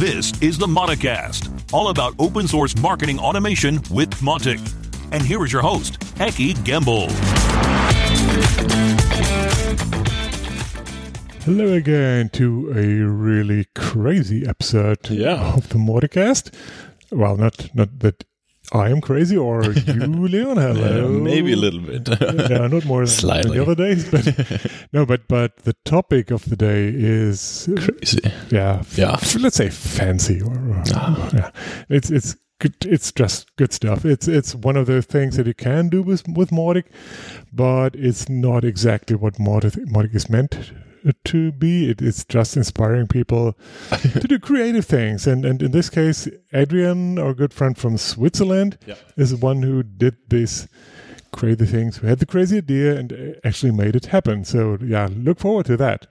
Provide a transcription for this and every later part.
This is the Mauticast, all about open source marketing automation with Mautic. And here is your host, Ekke Guembel. Hello again to a really crazy episode Yeah. of the Mauticast. Well, not not that I am crazy or you, Leon. Hello. Yeah, maybe a little bit. yeah, not more than, Slightly. the other days, but no, but but the topic of the day is Crazy. yeah, Yeah. f- let's say fancy or, or- Ah. yeah, it's it's it's just good stuff. It's it's one of those things that you can do with with Mautic, but it's not exactly what Mautic, Mautic is meant to be. It, it's just inspiring people to do creative things, and and in this case, Adrian, our good friend from Switzerland, Yeah. is the one who did this crazy things, who had the crazy idea and uh, actually made it happen. So yeah, look forward to that.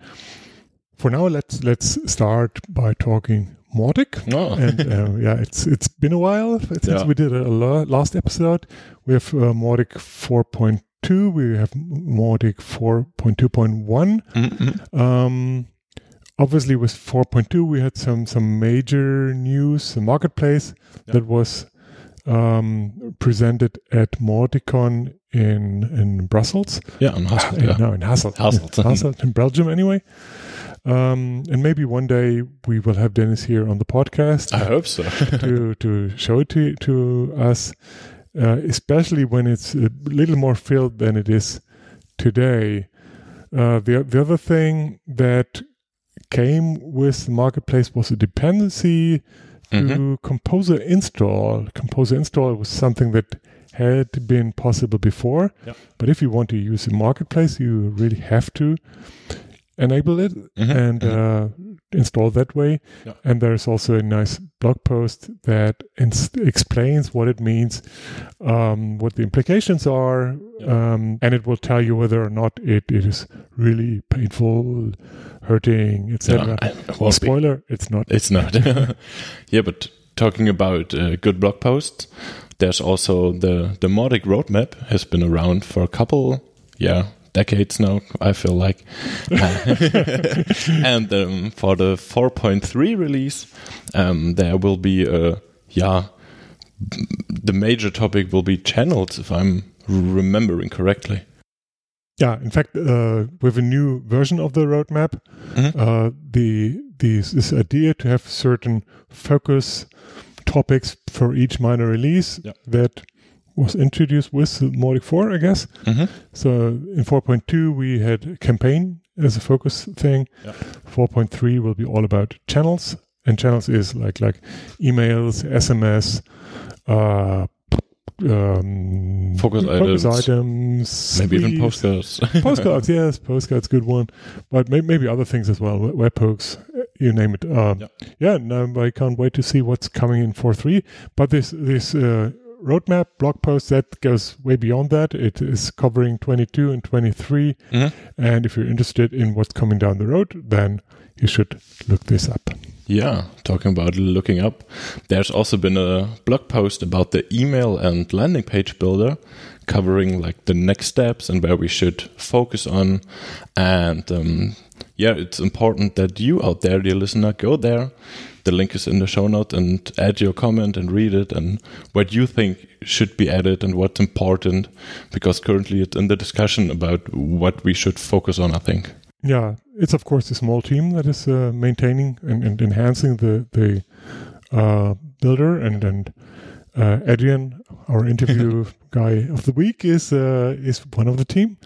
For now, let's let's start by talking Mautic. No. And uh, yeah, it's it's been a while since Yeah. we did a, last episode. We have uh, Mautic 4.2. We have Mautic 4.2.1. Mm-mm. Um, obviously, with 4.2, we had some some major news. The marketplace Yeah. that was um, presented at Mauticon in in Brussels. Yeah, and Hasselt, Uh, yeah. No, in Hasselt. Hasselt. Hasselt in Belgium, anyway. Um, and maybe one day we will have Dennis here on the podcast I hope so. to to show it to to us, uh, especially when it's a little more filled than it is today. Uh, the the other thing that came with the marketplace was a dependency to Mhm. Composer install. Composer install was something that had been possible before, Yep. but if you want to use the marketplace, you really have to enable it Mhm. and uh, install that way. Yeah. And there's also a nice blog post that ins- explains what it means, um, what the implications are, Yeah. um, and it will tell you whether or not it, it is really painful, hurting, etc. Yeah, I- Well, won't be. spoiler, it's not. It's not. yeah, but talking about uh, good blog posts, there's also the the Mautic roadmap has been around for a couple, yeah, decades now. I feel like, and um, for the 4.3 release, um, there will be a yeah, the major topic will be channels, if I'm remembering correctly. Yeah, in fact, uh, with a new version of the roadmap, Mhm. uh, the these this idea to have certain focus topics for each minor release Yeah. that was introduced with Mautic 4, I guess. Mhm. So in 4.2 we had campaign as a focus thing. Yeah. 4.3 will be all about channels, and channels is like like emails, SMS, uh, um, Focus items. items, Maybe even postcards. postcards, yes, postcards, good one. But may, maybe other things as well, web- webhooks, uh, you name it. Um, Yeah. yeah, no, I can't wait to see what's coming in 4.3. But this this uh, roadmap blog post that goes way beyond that. It is covering 22 and 23. Mhm. And if you're interested in what's coming down the road, then you should look this up. Yeah, talking about looking up, there's also been a blog post about the email and landing page builder covering like the next steps and where we should focus on. And um, yeah, it's important that you out there, dear listener, go there. The link is in the show note and add your comment and read it and what you think should be added and what's important because currently it's in the discussion about what we should focus on, I think. Yeah, it's of course a small team that is uh, maintaining and, and enhancing the the uh, builder, and and uh, Adrian, our interview guy of the week, is uh, is one of the team,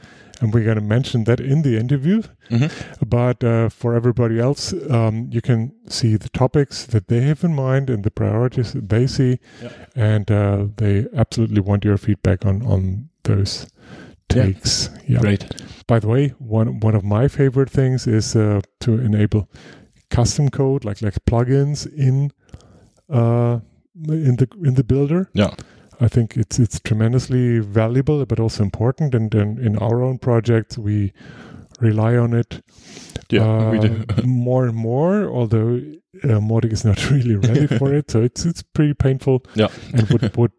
and we're going to mention that in the interview. Mhm. But uh, for everybody else, um, you can see the topics that they have in mind and the priorities that they see, Yeah. and uh, they absolutely want your feedback on on those takes. Yeah. Great. By the way, one one of my favorite things is uh, to enable custom code, like like plugins in uh, in the in the builder. Yeah. I think it's it's tremendously valuable, but also important. And, and in our own projects, we rely on it Yeah, we do. uh, more and more. Although uh, Mautic is not really ready for it, so it's it's pretty painful. Yeah. and would would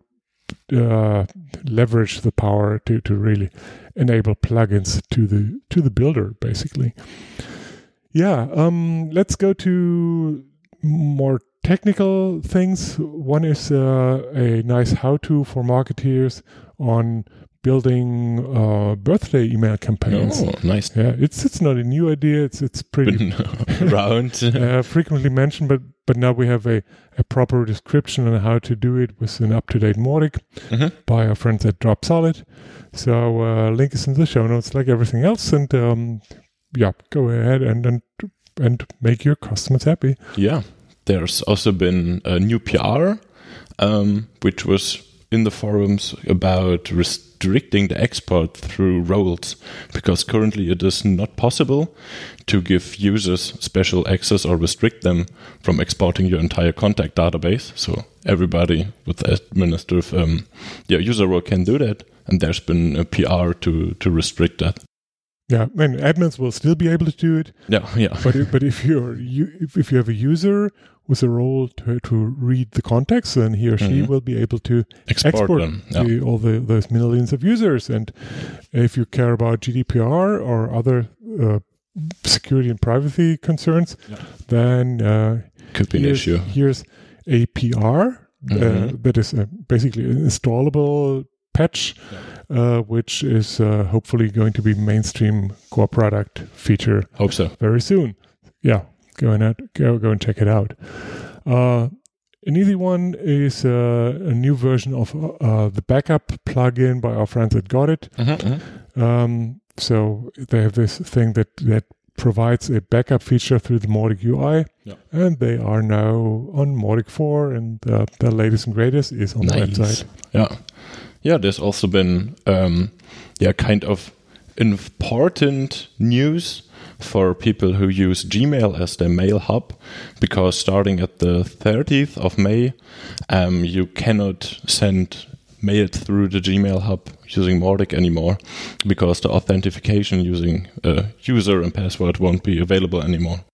uh, leverage the power to to really enable plugins to the to the builder, basically. Yeah, um, let's go to more technical things. One is uh, a nice how-to for marketeers on building uh, birthday email campaigns. Oh, nice. Yeah, it's it's not a new idea. It's it's pretty around. uh, frequently mentioned, but but now we have a, a proper description on how to do it with an up to date Mautic Mhm. by our friends at Dropsolid. So uh, link is in the show notes, like everything else, and um, yeah, go ahead and and and make your customers happy. Yeah, there's also been a new PR, um, which was in the forums about restricting the export through roles, because currently it is not possible to give users special access or restrict them from exporting your entire contact database. So everybody with the administrative um, yeah, user role can do that, and there's been a PR to to restrict that. Yeah, and admins will still be able to do it, Yeah, yeah, but if, but if you're you if, if you have a user with a role to, to read the context, then he or she Mhm. will be able to export, export them. Yeah. the, all the those millions of users. And if you care about GDPR or other uh, security and privacy concerns, Yeah. then uh, Could be an issue. here's a PR uh, Mhm. that is uh, basically an installable patch, uh, which is uh, hopefully going to be mainstream core product feature Hope so. very soon. Yeah, go and out, go go and check it out. Uh, an easy one is uh, a new version of uh, the backup plugin by our friends at Gautit. Mm-hmm, Um, so they have this thing that that provides a backup feature through the Mautic UI, Yeah. and they are now on Mautic 4, and uh, the latest and greatest is on the Nice. website. Yeah. Yeah, there's also been um yeah, kind of important news for people who use Gmail as their mail hub because starting at the 30th of May, um, you cannot send mail through the Gmail hub using Mautic anymore because the authentication using uh, user and password won't be available anymore.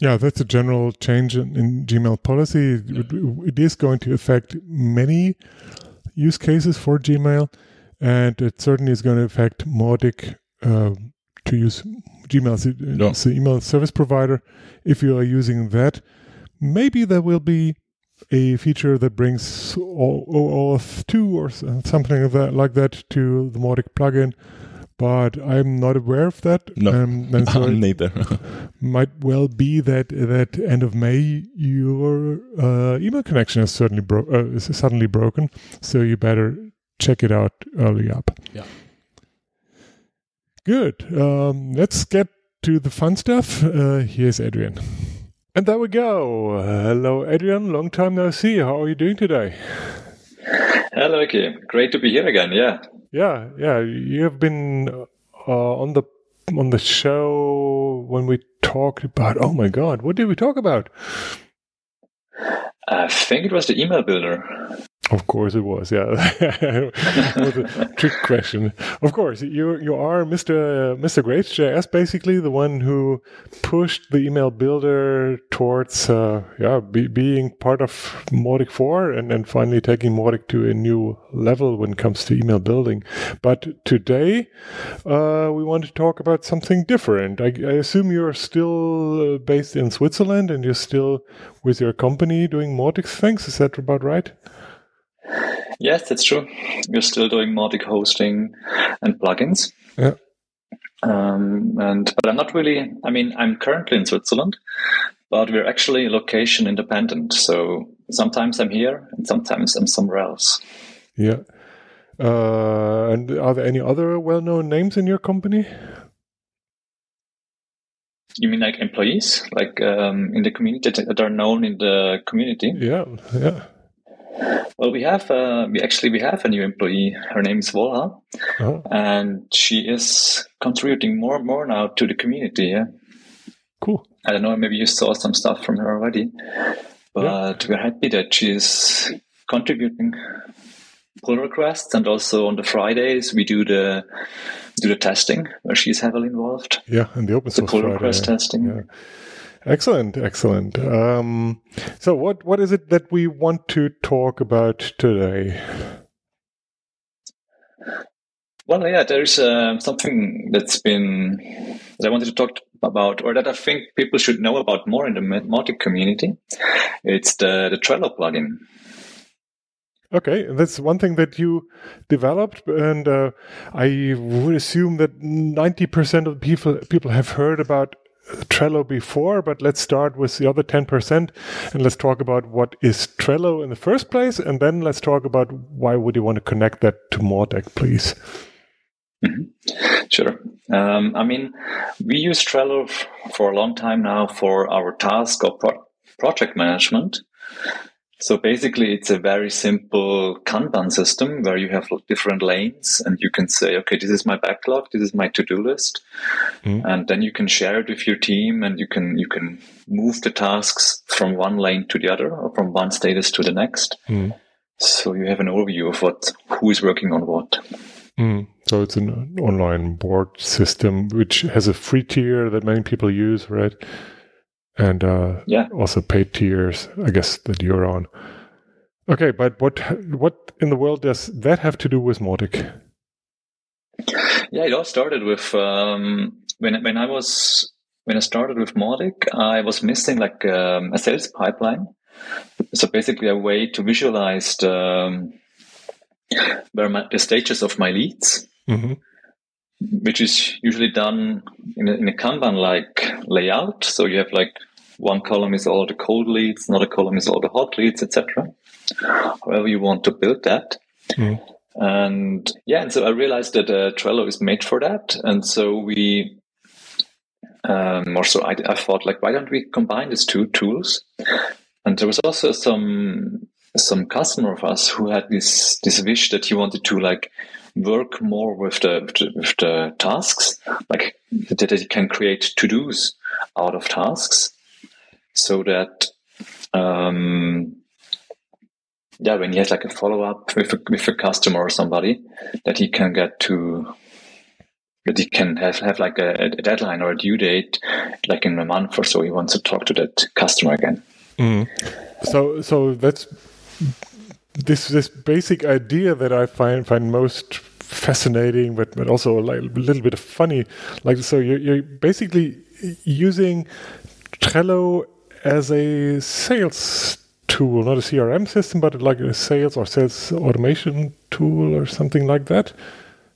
Yeah, that's a general change in, in Gmail policy. It, it is going to affect many use cases for Gmail, and it certainly is going to affect Mautic uh, to use Gmail as, a- Yeah. as an email service provider. If you are using that, maybe there will be a feature that brings OAuth 2 or something like that, like that to the Mautic plugin. But I'm not aware of that. No. Um, and so it- Neither. might well be that that end of May your uh, email connection is certainly bro- uh, is suddenly broken, so you better check it out early up. Yeah. Good. Um, let's get to the fun stuff. Uh, here's Adrian. And there we go. Hello, Adrian. Long time no see. How are you doing today? Hello, Vicky. Great to be here again. Yeah. Yeah, yeah. You have been uh, on the on the show when we talked about. Oh my God, what did we talk about? I think it was the email builder. Of course it was, yeah. was a trick question. Of course, you you are Mr. Uh, Mr. GrapesJS, basically the one who pushed the email builder towards uh, yeah be, being part of Mautic 4 and then finally taking Mautic to a new level when it comes to email building. But today uh, we want to talk about something different. I, I assume you're still uh, based in Switzerland and you're still with your company doing Mautic things. Is that about right? Yes, that's true. We're still doing Mautic hosting and plugins. Yeah. Um, and but I'm not really. I mean, I'm currently in Switzerland, but we're actually location independent. So sometimes I'm here, and sometimes I'm somewhere else. Yeah. Uh, and are there any other well-known names in your company? You mean like employees, like um, in the community that are known in the community? Yeah, yeah. Well, we have uh, we actually we have a new employee. Her name is Volha, Oh, and she is contributing more and more now to the community. Yeah. cool. I don't know, maybe you saw some stuff from her already, but we're happy that she's contributing pull requests, and also on the Fridays we do the do the testing where she's heavily involved. Yeah, and the open source The pull Friday, request yeah. testing. Yeah. Excellent, excellent. Um, so, what what is it that we want to talk about today? Well, yeah, there's uh, something that's been that I wanted to talk about, or that I think people should know about more in the Mautic community. It's the, the Trello plugin. Okay, that's one thing that you developed, and uh, I would assume that ninety percent of people people have heard about Trello before, but let's start with the other 10% and let's talk about what is Trello in the first place. And then let's talk about why would you want to connect that to Mautic, please. Mm-hmm. Sure. Um, I mean, we use Trello f- for a long time now for our task or pro- project management. So basically, it's a very simple Kanban system where you have different lanes and you can say, okay, this is my backlog, this is my to-do list. Mm. And then you can share it with your team and you can, you can move the tasks from one lane to the other or from one status to the next. Mm. So you have an overview of what, who is working on what. Mm. So it's an online board system which has a free tier that many people use, right? And uh, yeah, also paid tiers, I guess that you're on. Okay, but what what in the world does that have to do with Mautic? Yeah, it all started with um, when when I was when I started with Mautic, I was missing like um, a sales pipeline. So basically, a way to visualize the, um, where my, the stages of my leads. Mm-hmm which is usually done in a, in a Kanban like layout. So you have like one column is all the cold leads, another column is all the hot leads, etc. However, you want to build that. Mm. And yeah, and so I realized that uh, Trello is made for that. And so we, um, or so I, I thought, like, why don't we combine these two tools? And there was also some some customer of us who had this this wish that he wanted to like work more with the with the, with the tasks, like that he can create to dos out of tasks so that um, yeah, when he has like a follow up with a, with a customer or somebody, that he can get to that he can have, have like a, a, deadline or a due date, like in a month or so. He wants to talk to that customer again. Mm. So, so that's this this basic idea that I find find most fascinating, but but also like a little bit funny. Like, so you're, you're basically using Trello as a sales tool, not a CRM system, but like a sales or sales automation tool or something like that.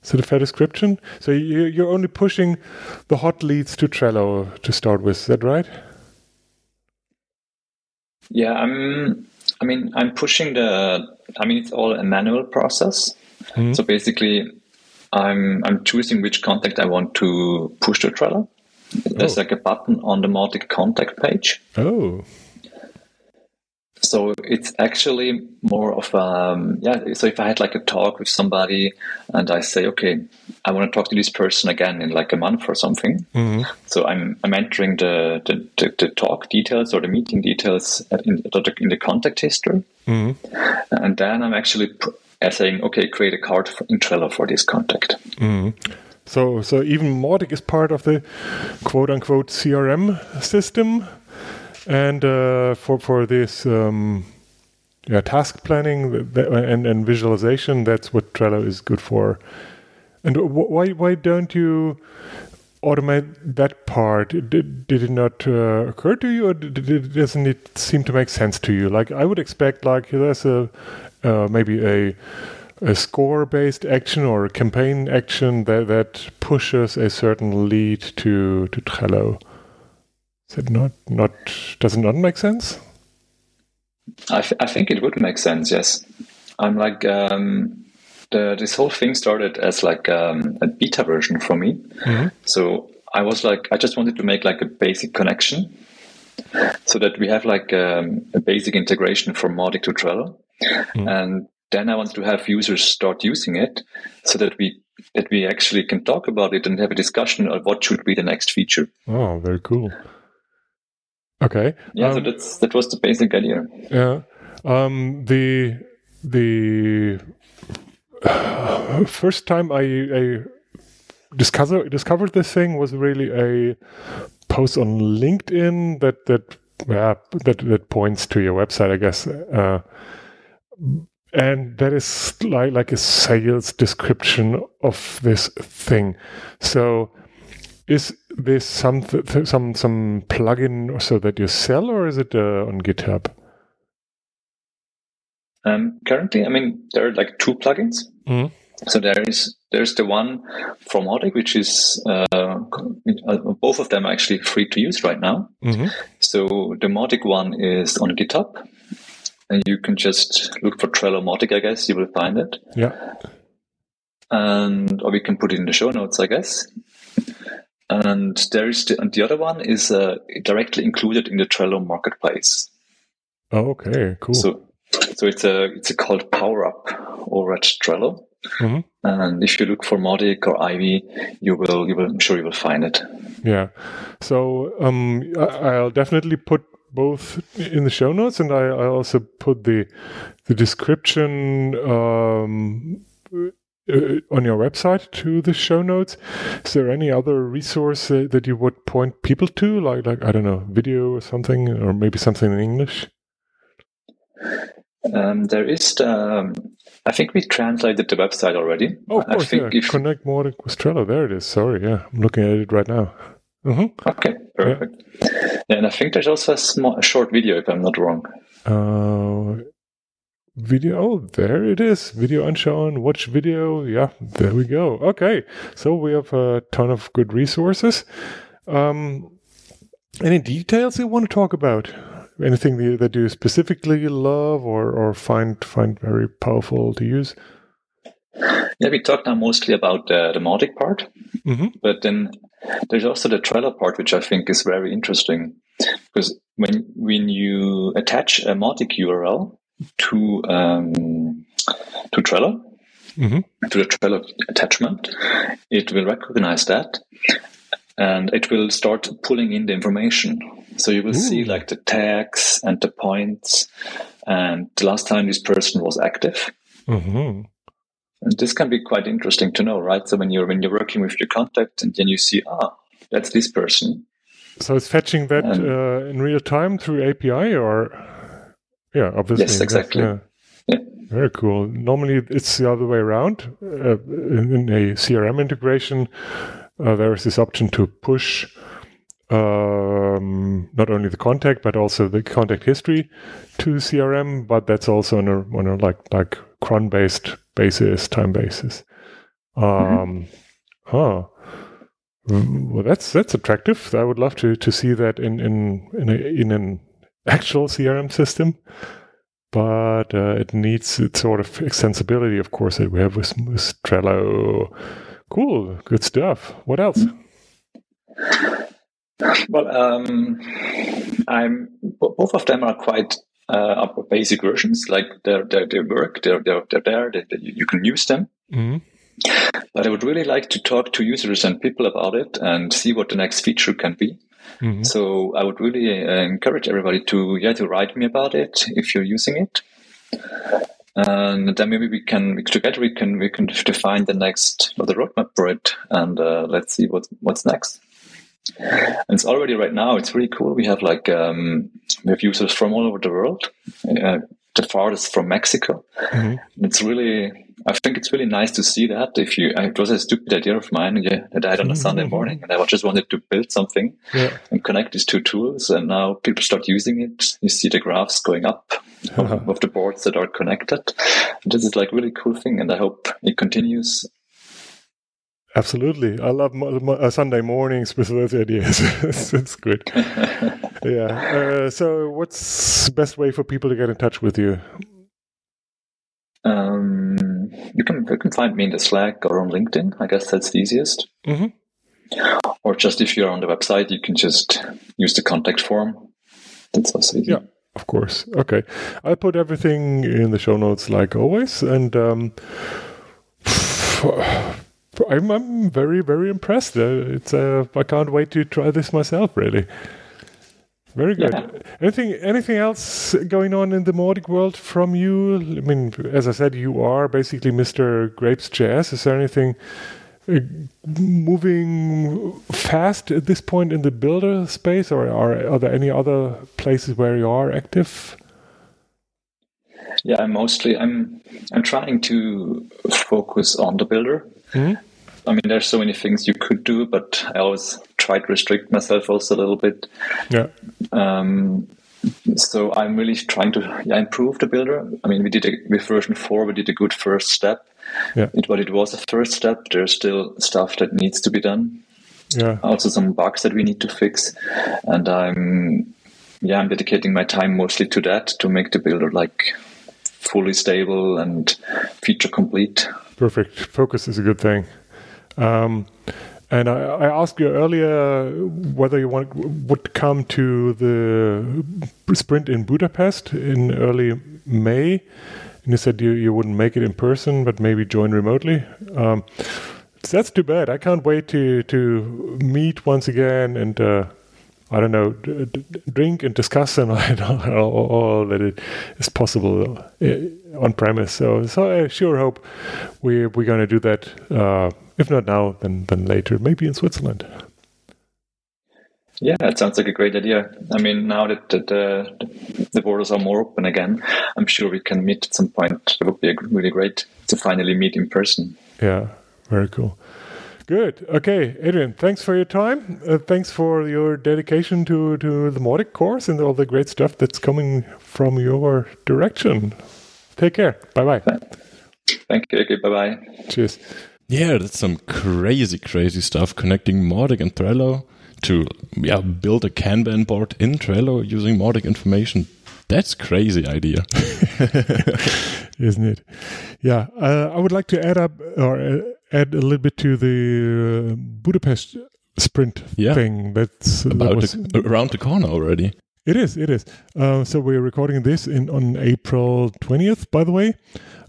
It a fair description? So you're only pushing the hot leads to Trello to start with. Is that right? Yeah, I'm. I mean, I'm pushing the. I mean, it's all a manual process. Mm-hmm. So basically, I'm I'm choosing which contact I want to push to Trello. There's oh. like a button on the Mautic contact page. Oh. So it's actually more of um yeah. So if I had like a talk with somebody and I say, okay, I want to talk to this person again in like a month or something. Mm-hmm. So I'm I'm entering the, the, the, the, talk details or the meeting details in, in the contact history, mm-hmm. and then I'm actually saying, okay, create a card in Trello for this contact. Mm-hmm. So, so even Mautic is part of the quote unquote CRM system, and uh, for for this um, yeah, task planning and and visualization, that's what Trello is good for. And why why don't you automate that part? Did, did it not uh, occur to you, or did it, doesn't it seem to make sense to you? Like I would expect, like there's a uh, maybe a a score based action or a campaign action that, that pushes a certain lead to, to Trello. Is it not, not, does it not make sense? I, I think it would make sense, yes. I'm like, um, the, this whole thing started as like um, a beta version for me. Mm-hmm. So I was like, I just wanted to make like a basic connection so that we have like um, a basic integration from Mautic to Trello. Mm-hmm. And then I want to have users start using it so that we that we actually can talk about it and have a discussion of what should be the next feature. Oh, very cool. Okay. Yeah, um, so that's that was the basic idea. Yeah. Um, the the uh, first time I, I discover, discovered this thing was really a post on LinkedIn that that yeah, that that points to your website, I guess. Uh, and that is like like a sales description of this thing so is this some th- some some plugin so that you sell, or is it uh, on GitHub? Um, currently, I mean, there are like two plugins. Mhm. So there is there's the one from Mautic, which is uh, uh, both of them are actually free to use right now. Mm-hmm. So the Mautic one is on GitHub, and you can just look for Trello Mautic. I guess you will find it, Yeah. and or we can put it in the show notes, I guess. And there is the, and the other one is uh, directly included in the Trello marketplace. Oh, okay. Cool. So, so it's a it's a called Power Up over at Trello. Mhm. And if you look for Mautic or Aivie, you will you will I'm sure you will find it. Yeah. So um, I'll definitely put both in the show notes, and I, I also put the the description um, uh, on your website to the show notes. Is there any other resource uh, that you would point people to, like like I don't know, video or something, or maybe something in English? Um, there is the, um, I think we translated the website already. Oh, of I course, think yeah. if Connect more with Trello. There it is. Sorry, yeah, I'm looking at it right now. Hmm okay, perfect. Yeah, and I think there's also a small a short video if I'm not wrong. Uh, video. Oh, there it is. Video unshown. Watch video. Yeah, there we go. Okay, so we have a ton of good resources. Um, any details you want to talk about? Anything that you, specifically love or, or find find very powerful to use? Yeah, we talked now mostly about the, the Mautic part, hmm but then there's also the Trello part, which I think is very interesting because when when you attach a Mautic URL to um, to Trello, hmm to the Trello attachment, it will recognize that and it will start pulling in the information. So you will see like the tags and the points and the last time this person was active. hmm And this can be quite interesting to know, right? So when you're when you're working with your contact and then you see, ah, that's this person. So it's fetching that Um, uh, in real time through API, or yeah, obviously. Yes, exactly. yeah. Yeah. Very cool. Normally, it's the other way around. Uh, in, in a CRM integration, uh, there is this option to push um, not only the contact but also the contact history to CRM. But that's also on a on a like like cron based basis, time basis. Um, Huh. Mm, Well, that's that's attractive. I would love to to see that in in in, a, in an actual CRM system, but uh, it needs its sort of extensibility, of course, that we have with, with Trello. Cool, good stuff. What else? Well, um, I'm both of them are quite uh, are basic versions. Like they're, they're, they work, they're they're, they're there. They, they- you can use them. hmm But I would really like to talk to users and people about it and see what the next feature can be. hmm So I would really uh, encourage everybody to yeah to write me about it if you're using it, and then maybe we can together we can we can define the next or the roadmap for it, and uh, let's see what what's next. And it's already right now. It's really cool. We have like um, we have users from all over the world. Uh, the farthest from Mexico. hmm It's really, I think it's really nice to see that. If you, it was a stupid idea of mine yeah, that I had on a Sunday morning, and I just wanted to build something Yeah. and connect these two tools. And now people start using it. You see the graphs going up of, of the boards that are connected. This is like really cool thing, and I hope it continues. Absolutely. I love mo- mo- uh, Sunday mornings with those ideas. it's, it's good. yeah. Uh, so, what's the best way for people to get in touch with you? Um, you can you can find me in the Slack or on LinkedIn. I guess that's the easiest. hmm Or just if you're on the website, you can just use the contact form. That's also easy. Yeah. Of course. Okay. I'll put everything in the show notes like always. And um, I'm, I'm very, very impressed. Uh, it's uh, I can't wait to try this myself, really. Very good. Yeah. Anything anything else going on in the Mautic world from you? I mean, as I said, you are basically Mr. GrapesJS. Is there anything uh, moving fast at this point in the builder space, or are, are there any other places where you are active? Yeah, I'm mostly I'm I'm trying to focus on the builder. Mhm. I mean, there's so many things you could do, but I always try to restrict myself also a little bit. Yeah. Um, so I'm really trying to yeah, improve the builder. I mean, we did a, with version four, we did a good first step. Yeah. It, but it was a first step. There's still stuff that needs to be done. Yeah. Also, some bugs that we need to fix, and I'm yeah, I'm dedicating my time mostly to that to make the builder like fully stable and feature complete. Perfect. Focus is a good thing. Um, and I, I, asked you earlier whether you want would come to the sprint in Budapest in early May, and you said you, you wouldn't make it in person, but maybe join remotely. Um, that's too bad. I can't wait to to meet once again and. Uh, I don't know, drink and discuss and all, all that it is possible uh, on premise. So, so I sure hope we we're going to do that. Uh, if not now, then then later, maybe in Switzerland. Yeah, it sounds like a great idea. I mean, now that the, the, the borders are more open again, I'm sure we can meet at some point. It would be really great to finally meet in person. Yeah, very cool. Good. Okay, Adrian, thanks for your time. Uh, thanks for your dedication to, to the Mautic course and all the great stuff that's coming from your direction. Take care. Bye bye. Thank you. Okay, bye bye. Cheers. Yeah, that's some crazy, crazy stuff connecting Mautic and Trello to yeah build a Kanban board in Trello using Mautic information. That's crazy idea, isn't it? Yeah, uh, I would like to add up or uh, add a little bit to the uh, Budapest sprint yeah. thing. That's about that was, the, around the corner already. It is. It is. Uh, so we're recording this in on April twentieth. By the way,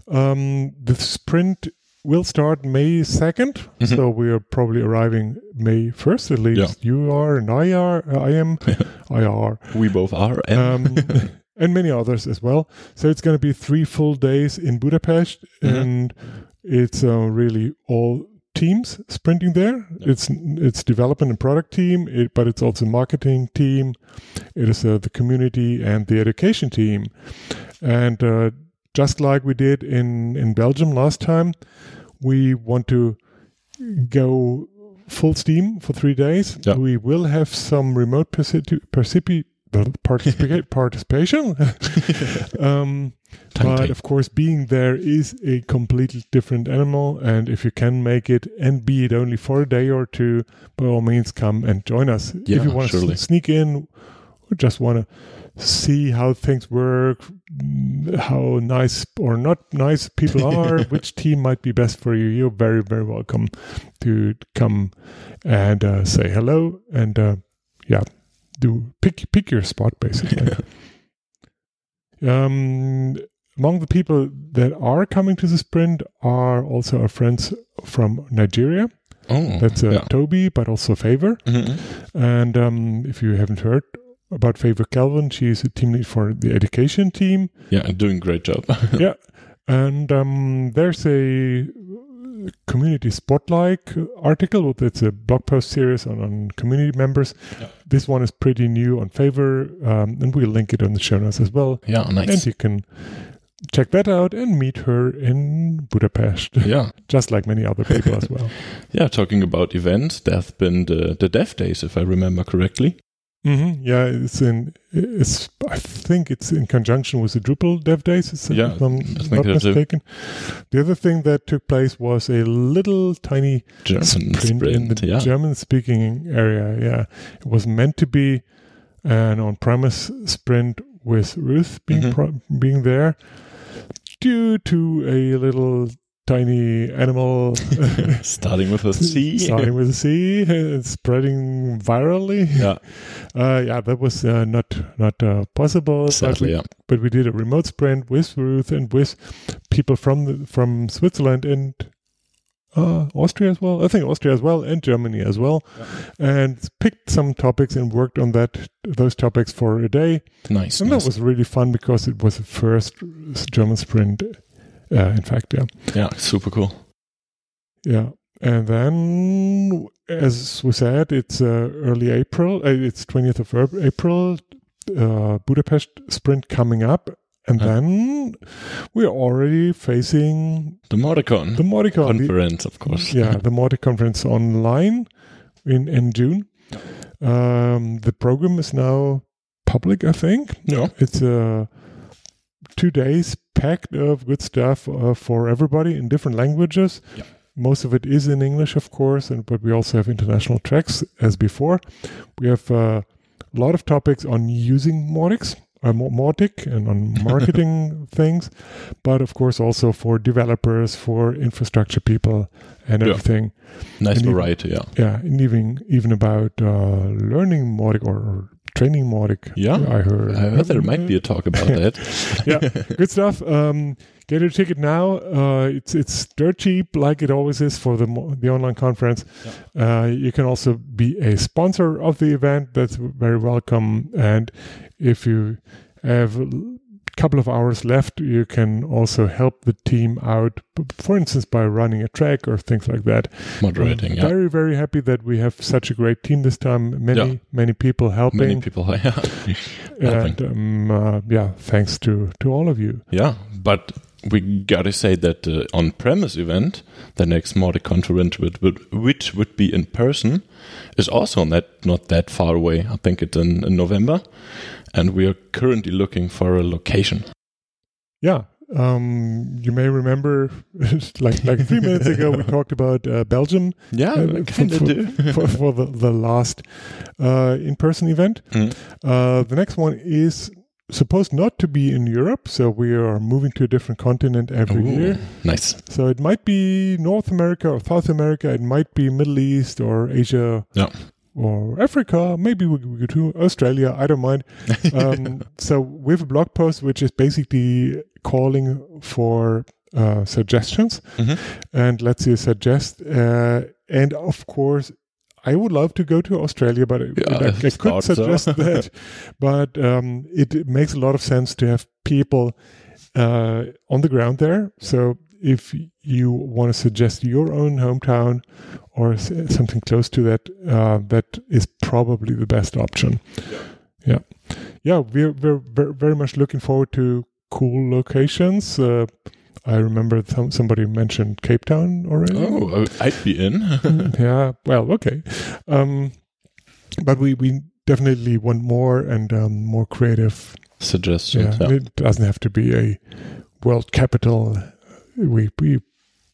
um, the sprint will start May 2nd. Mm-hmm. So we are probably arriving May 1st, at least. Yeah. You are, and I are, I am, I are. We both are. And, um, and many others as well. So it's going to be three full days in Budapest, mm-hmm. and it's uh, really all teams sprinting there. It's it's development and product team, it, but it's also marketing team. It is uh, the community and the education team, and uh, just like we did in, in Belgium last time, we want to go full steam for three days. We will have some remote participation. um, but of course, being there is a completely different animal. And if you can make it and be it only for a day or two, by all means, come and join us. Yeah, if you want to sneak in or just want to see how things work, how nice or not nice people are, which team might be best for you. You're very, very welcome to come and uh, say hello and uh, yeah, do pick pick your spot basically. um, among the people that are coming to the sprint are also our friends from Nigeria. Oh, that's uh, yeah. Toby, but also Favour. Mm-hmm. And um, if you haven't heard about Favour Kelvin. She's a team lead for the education team. Yeah, doing great job. yeah, and um, there's a community spotlight article. It's a blog post series on, on community members. Yeah. This one is pretty new on Favour, um, and we'll link it on the show notes as well. Yeah, nice. And you can check that out and meet her in Budapest. Yeah. Just like many other people as well. Yeah, talking about events, there's been the, the Dev Days, if I remember correctly. Mm-hmm. Yeah, it's in. It's. I think it's in conjunction with the Drupal Dev Days. Yeah, if I'm not mistaken. The other thing that took place was a little tiny German sprint, sprint in the yeah. German-speaking area. Yeah, it was meant to be an on-premise sprint with Ruth being Mm-hmm. pro- being there, due to a little tiny animal starting with a C. starting with a C, uh, spreading virally. Yeah, uh, yeah, that was uh, not not uh, possible. Sadly, but we, yeah. but we did a remote sprint with Ruth and with people from the, from Switzerland and uh, Austria as well. I think Austria as well and Germany as well, and picked some topics and worked on that those topics for a day. Nice, and nice. that was really fun because it was the first German sprint. Uh, in fact, yeah. Yeah, super cool. Yeah. And then, as we said, it's uh, early April. Uh, it's 20th of April, uh, Budapest sprint coming up. And then we're already facing The Mauticon the the- conference, of course. yeah, the Mautic conference online in, in June. Um, the program is now public, I think. Yeah. It's uh, two days packed of good stuff uh, for everybody in different languages. Yeah. Most of it is in English, of course, and but we also have international tracks as before. We have uh, a lot of topics on using Mautic, uh, Mautic and on marketing things, but of course also for developers, for infrastructure people, and Yeah. everything. Nice And even- Yeah. Yeah, and even even about uh, learning Mautic or, or training Mautic. Yeah. I heard. I heard there might be a talk about that. yeah, good stuff. Um, get your ticket now. Uh, it's it's dirt cheap, like it always is for the the online conference. Uh, you can also be a sponsor of the event. That's very welcome. And if you have couple of hours left, you can also help the team out. For instance, by running a track or things like that. Moderating. I'm Yeah. Very very happy that we have such a great team this time. Many Yeah. many people helping. Many people. Yeah. and um, uh, yeah, thanks to to all of you. Yeah, but we gotta say that the on-premise event, the next Mautic conference, which would be in person, is also not not that far away. I think it's in, in November, and we are currently looking for a location. Yeah. Um, you may remember, like like three minutes ago, we talked about uh, Belgium Yeah, uh, kind of do. for, for the, the last uh, in-person event. Mm. Uh, the next one is supposed not to be in Europe, so we are moving to a different continent every Ooh, year. Nice. So it might be North America or South America. It might be Middle East or Asia. Yeah. Or Africa, maybe we go to Australia. I don't mind. Um, so we have a blog post which is basically calling for uh, suggestions, Mhm. and let's you suggest. Uh, and of course, I would love to go to Australia, but I- Yeah, I, I I could thought so. suggest that. But um, it, it makes a lot of sense to have people uh, on the ground there. So if you want to suggest your own hometown or something close to that, uh, that is probably the best option. Yeah, yeah, we're we're very much looking forward to cool locations. Uh, I remember some, somebody mentioned Cape Town already. Oh, I'd be in. yeah, well, okay. Um, but we, we definitely want more and um, more creative. Suggestions. Yeah, Yeah. it doesn't have to be a world capital. We we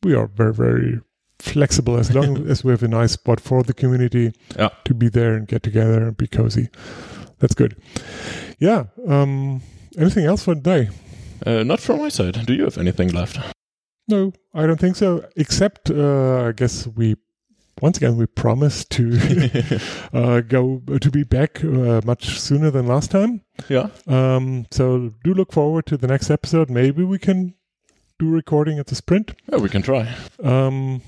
we are very very flexible as long as we have a nice spot for the community Yeah. to be there and get together and be cozy. That's good. Yeah. Um, anything else for today? Uh, not from my side. Do you have anything left? No, I don't think so. Except, uh, I guess we once again we promised to uh, go to be back uh, much sooner than last time. yeah. Um, so do look forward to the next episode. Maybe we can do recording at the sprint. Yeah, we can try. Um,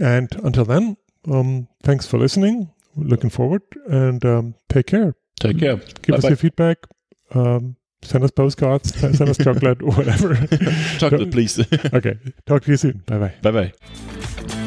and until then, um, thanks for listening. Looking forward and um, take care. Take care. Give us Bye-bye. your feedback. Um, send us postcards. send us chocolate or whatever. Chocolate, please. okay. Talk to you soon. Bye bye. bye bye.